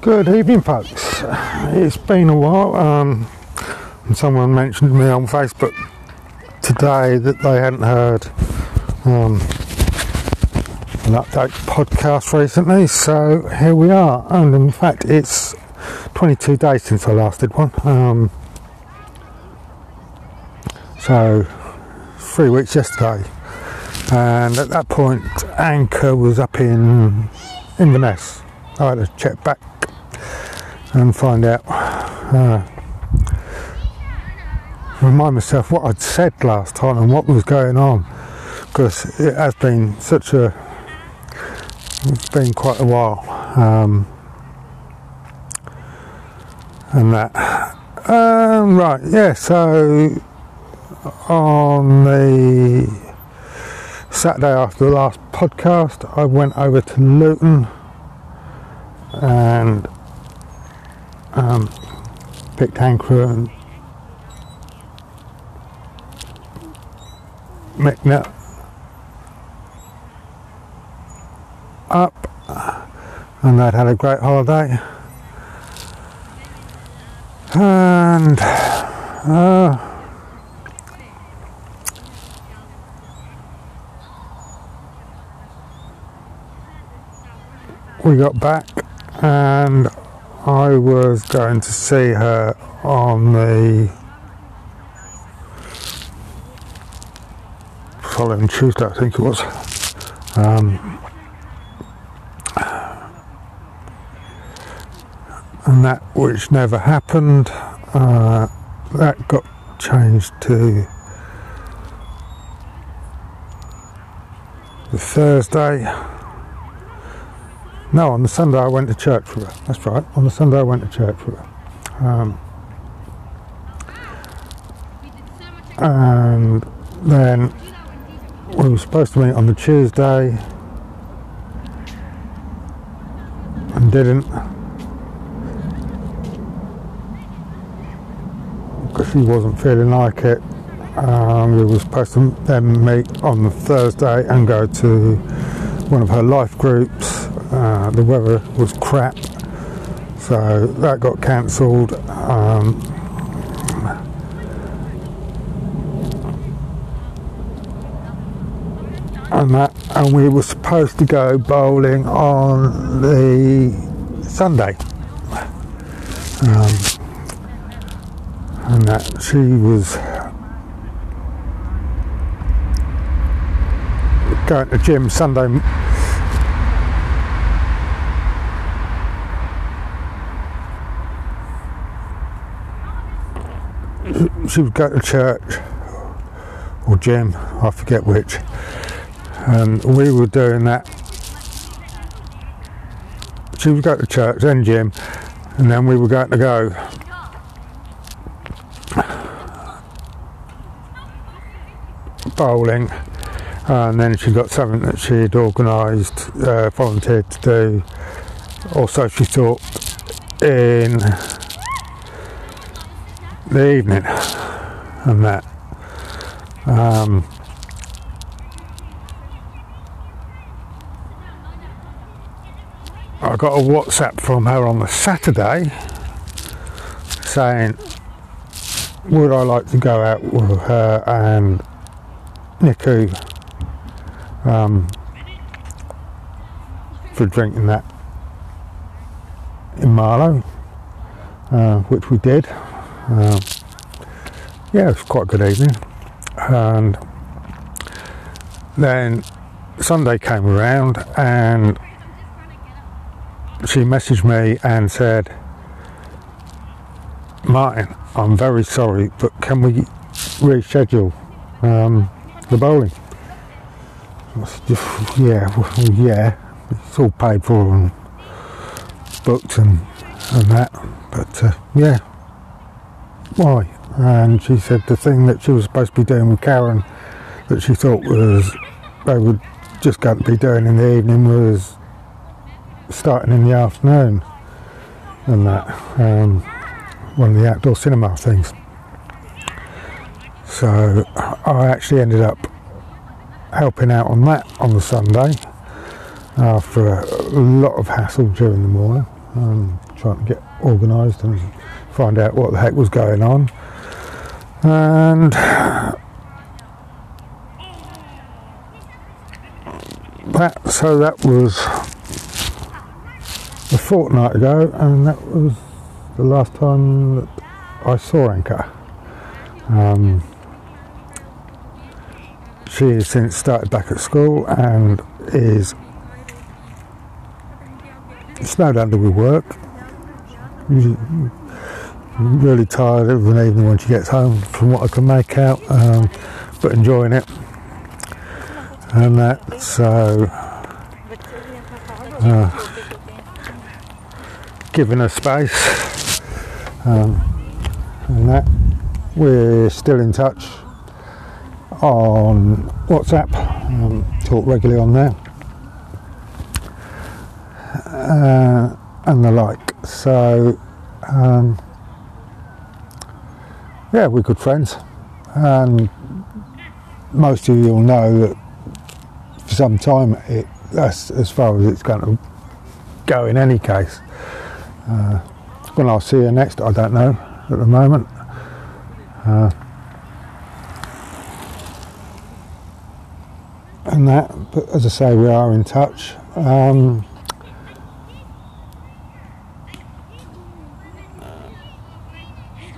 Good evening, folks. It's been a while. Um, someone mentioned me on Facebook today that they hadn't heard um, an update podcast recently. So here we are. And in fact, it's 22 days since I last did one. Um, so three weeks yesterday. And at that point, Anka was up in Inverness. I had to check back and find out, uh, remind myself what I'd said last time and what was going on because it has been such a, it's been quite a while. Um, and that. Um, right, yeah, so on the Saturday after the last podcast, I went over to Luton and picked Anka and McNutt up. And I'd had a great holiday. And uh, we got back and I was going to see her on the following Tuesday, I think it was. Um, and that which never happened, uh, that got changed to the Thursday. No, on the Sunday I went to church with her. That's right. On the Sunday I went to church with her. Um, and then we were supposed to meet on the Tuesday and didn't because she wasn't feeling like it. Um, we were supposed to then meet on the Thursday and go to one of her life groups uh, the weather was crap, so that got cancelled. Um, and that, and we were supposed to go bowling on the Sunday. Um, and that she was going to gym Sunday she would go to church or gym, I forget which, and we were doing that. She would go to church, then gym, and then we were going to go. Bowling, and then she got something that she'd organised, uh, volunteered to do, Also, she thought in the evening and that. Um, I got a WhatsApp from her on the Saturday saying, Would I like to go out with her and Niku um, for drinking that in Marlow, uh, which we did. Um, yeah, it was quite a good evening. And then Sunday came around and she messaged me and said, Martin, I'm very sorry, but can we reschedule um, the bowling? yeah, yeah, it's all paid for and booked and, and that, but uh, yeah, why? And she said the thing that she was supposed to be doing with Karen that she thought was they would just going to be doing in the evening was starting in the afternoon and that um, one of the outdoor cinema things. So I actually ended up helping out on that on the Sunday after a lot of hassle during the morning. um, trying to get organised and find out what the heck was going on. And that so that was a fortnight ago, and that was the last time that I saw Anka. Um, she has since started back at school and is snowed under with work. Really tired of an evening when she gets home, from what I can make out, um, but enjoying it. And that, so uh, giving her space, um, and that we're still in touch on WhatsApp, um, talk regularly on there, uh, and the like. So, um, yeah, we're good friends, and most of you will know that for some time it, that's as far as it's going to go in any case. Uh, when I'll see her next, I don't know at the moment. Uh, and that, but as I say, we are in touch. Um,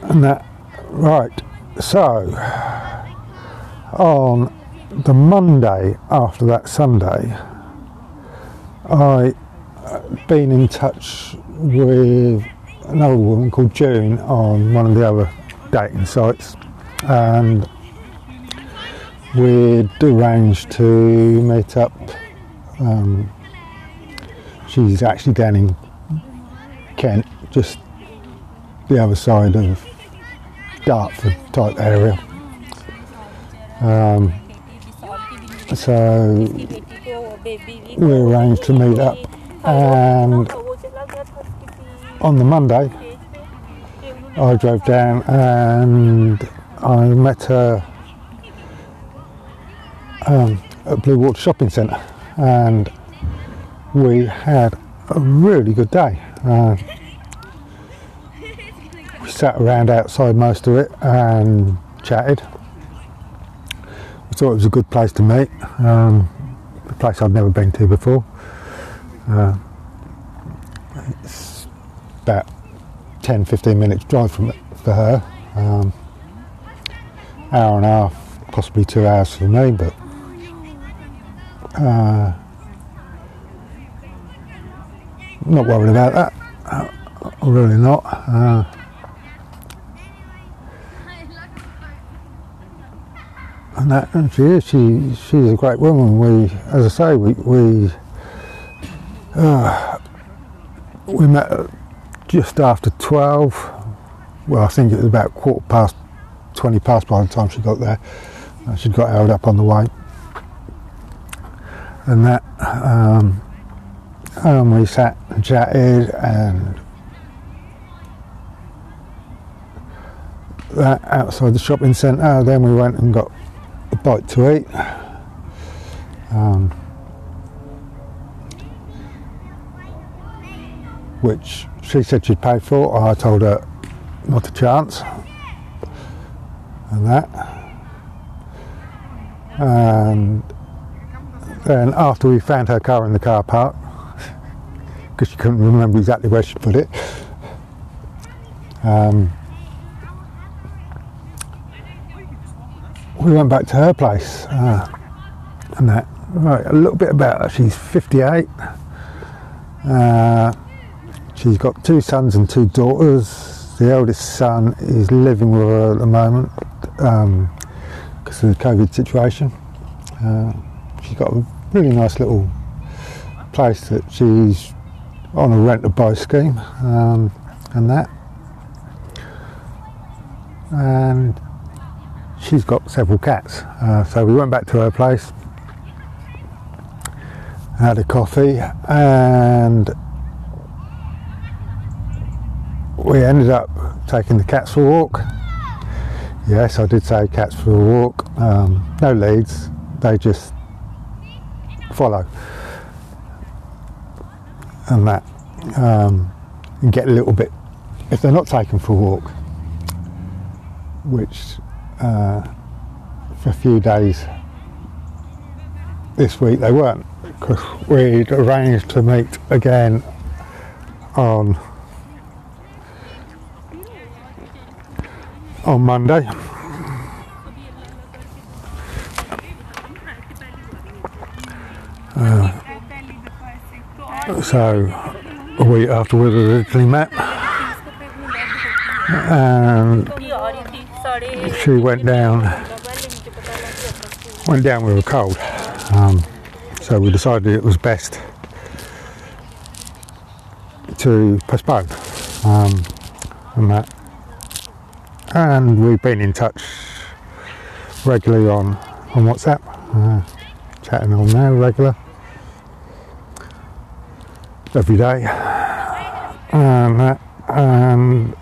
and that, right, so on the Monday after that Sunday, I uh, been in touch with another woman called June on one of the other dating sites, and we'd arranged to meet up. Um, she's actually down in Kent, just the other side of Dartford type area. Um, so we arranged to meet up, and on the Monday I drove down and I met her um, at Bluewater Shopping Centre, and we had a really good day. Uh, sat around outside most of it and chatted. I thought it was a good place to meet, um, a place I'd never been to before. Uh, it's about 10 15 minutes drive from for her. Um, hour and a half, possibly two hours for me, but uh, not worried about that. Uh, really not. Uh, and that and she is. She she's a great woman. We, as I say, we we uh, we met just after twelve. Well, I think it was about quarter past twenty past by the time she got there. Uh, she got held up on the way and that um, and we sat and chatted and that outside the shopping centre then we went and got bite to eat. Um, which she said she'd pay for. I told her not a chance. And that. And then after we found her car in the car park, because she couldn't remember exactly where she put it, um, we went back to her place. Uh, and that, right, a little bit about her. She's 58. Uh, she's got two sons and two daughters. The eldest son is living with her at the moment because um, of the COVID situation. Uh, she's got a really nice little place that she's on a rent a buy scheme um, and that. And she's got several cats. Uh, so we went back to her place, had a coffee, and we ended up taking the cats for a walk. Yes, I did say cats for a walk. Um, no leads, they just follow and that. Um, and get a little bit, if they're not taken for a walk, which uh, for a few days this week they weren't, because we'd arranged to meet again on on Monday. So a week after we originally met, and she went down went down with a cold. Um, so we decided it was best to postpone um, and that. And we've been in touch regularly on on WhatsApp, uh, chatting on there regular every day, and that, and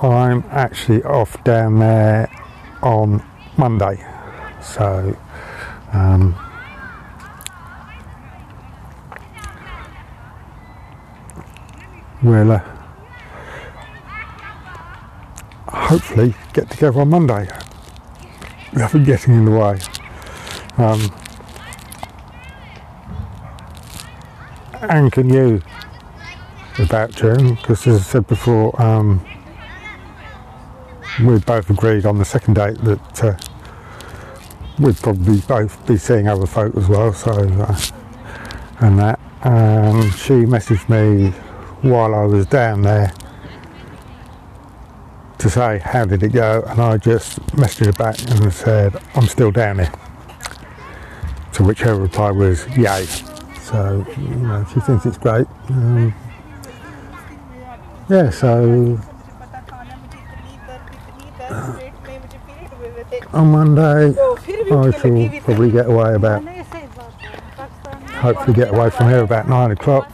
I'm actually off down there on Monday, so. Um, we'll uh, hopefully get together on Monday. Nothing getting in the way. Um, and you about June, because as I said before, um, we both agreed on the second date that uh, we'd probably both be seeing other folk as well. So, uh, and that, um, she messaged me while I was down there to say how did it go, and I just messaged her back and said I'm still down here. To which her reply was yay. So you know she thinks it's great. Um, yeah, so on Monday. I shall probably get away about hopefully get away from here about nine o'clock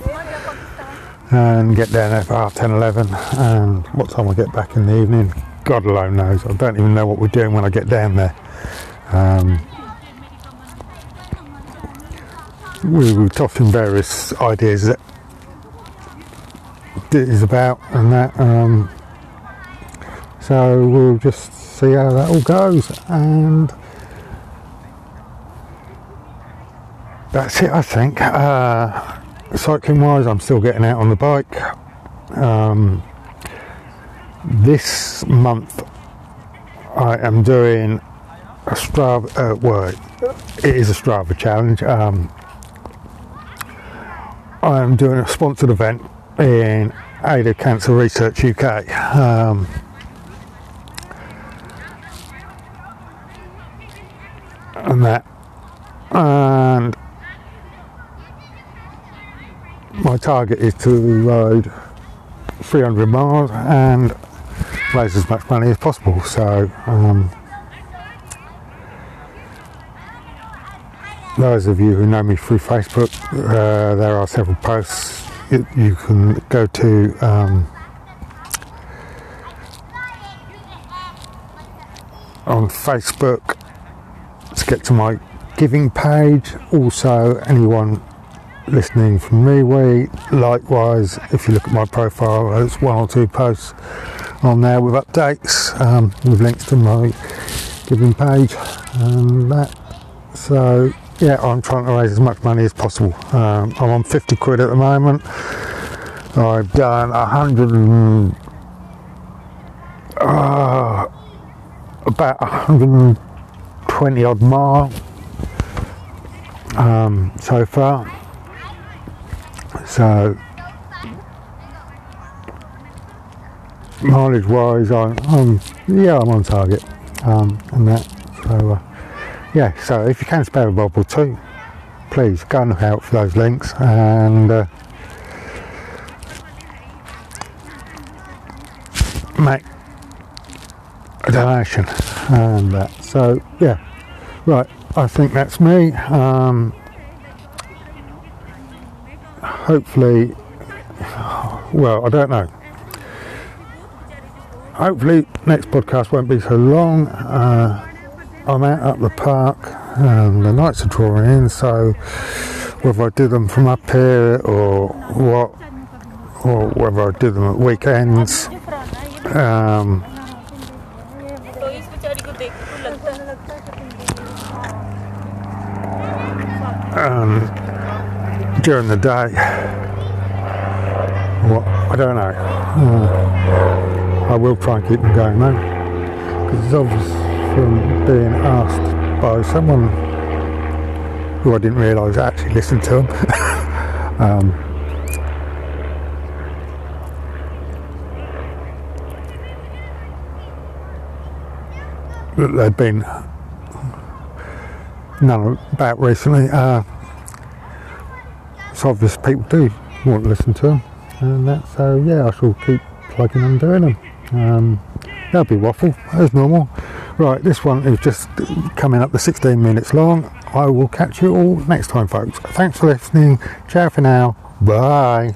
and get down there for half 10, 11 and what time I get back in the evening? God alone knows. I don't even know what we're doing when I get down there. Um, we were tossing various ideas that it is about and that um, so we'll just see how that all goes and that's it I think. Uh, cycling wise I'm still getting out on the bike. Um, this month I am doing a Strava uh, well it is a Strava challenge. Um, I'm doing a sponsored event in aid of Cancer Research UK um, and that. And my target is to ride 300 miles and raise as much money as possible. So um, those of you who know me through Facebook uh, there are several posts you, you can go to um, on Facebook to get to my giving page. Also, anyone listening from MeWe, likewise, if you look at my profile, there's one or two posts on there with updates, um, with links to my giving page and that. So, yeah, I'm trying to raise as much money as possible. Um, I'm on 50 quid at the moment. I've done a hundred and uh, about 120 odd mile um, so far. So mileage wise, I'm, I'm, yeah, I'm on target um, and that. So uh, yeah, so if you can spare a bob or two, please go and look out for those links and. Uh, make a donation and that. So yeah, right. I think that's me. Um, hopefully, well, I don't know. Hopefully, next podcast won't be so long. Uh, I'm out at the park, and the nights are drawing in, so whether I do them from up here or what, or whether I do them at weekends. Um, um, during the day. What I don't know. Uh, I will try and keep them going though, because it's obvious from being asked by someone who I didn't realise actually listened to them. um, that they've been none about recently. Uh, it's obvious people do want to listen to them, and that, so yeah, I shall keep plugging and doing them. Um, that'll be waffle as normal. Right, this one is just coming up to 16 minutes long. I will catch you all next time, folks. Thanks for listening. Ciao for now. Bye.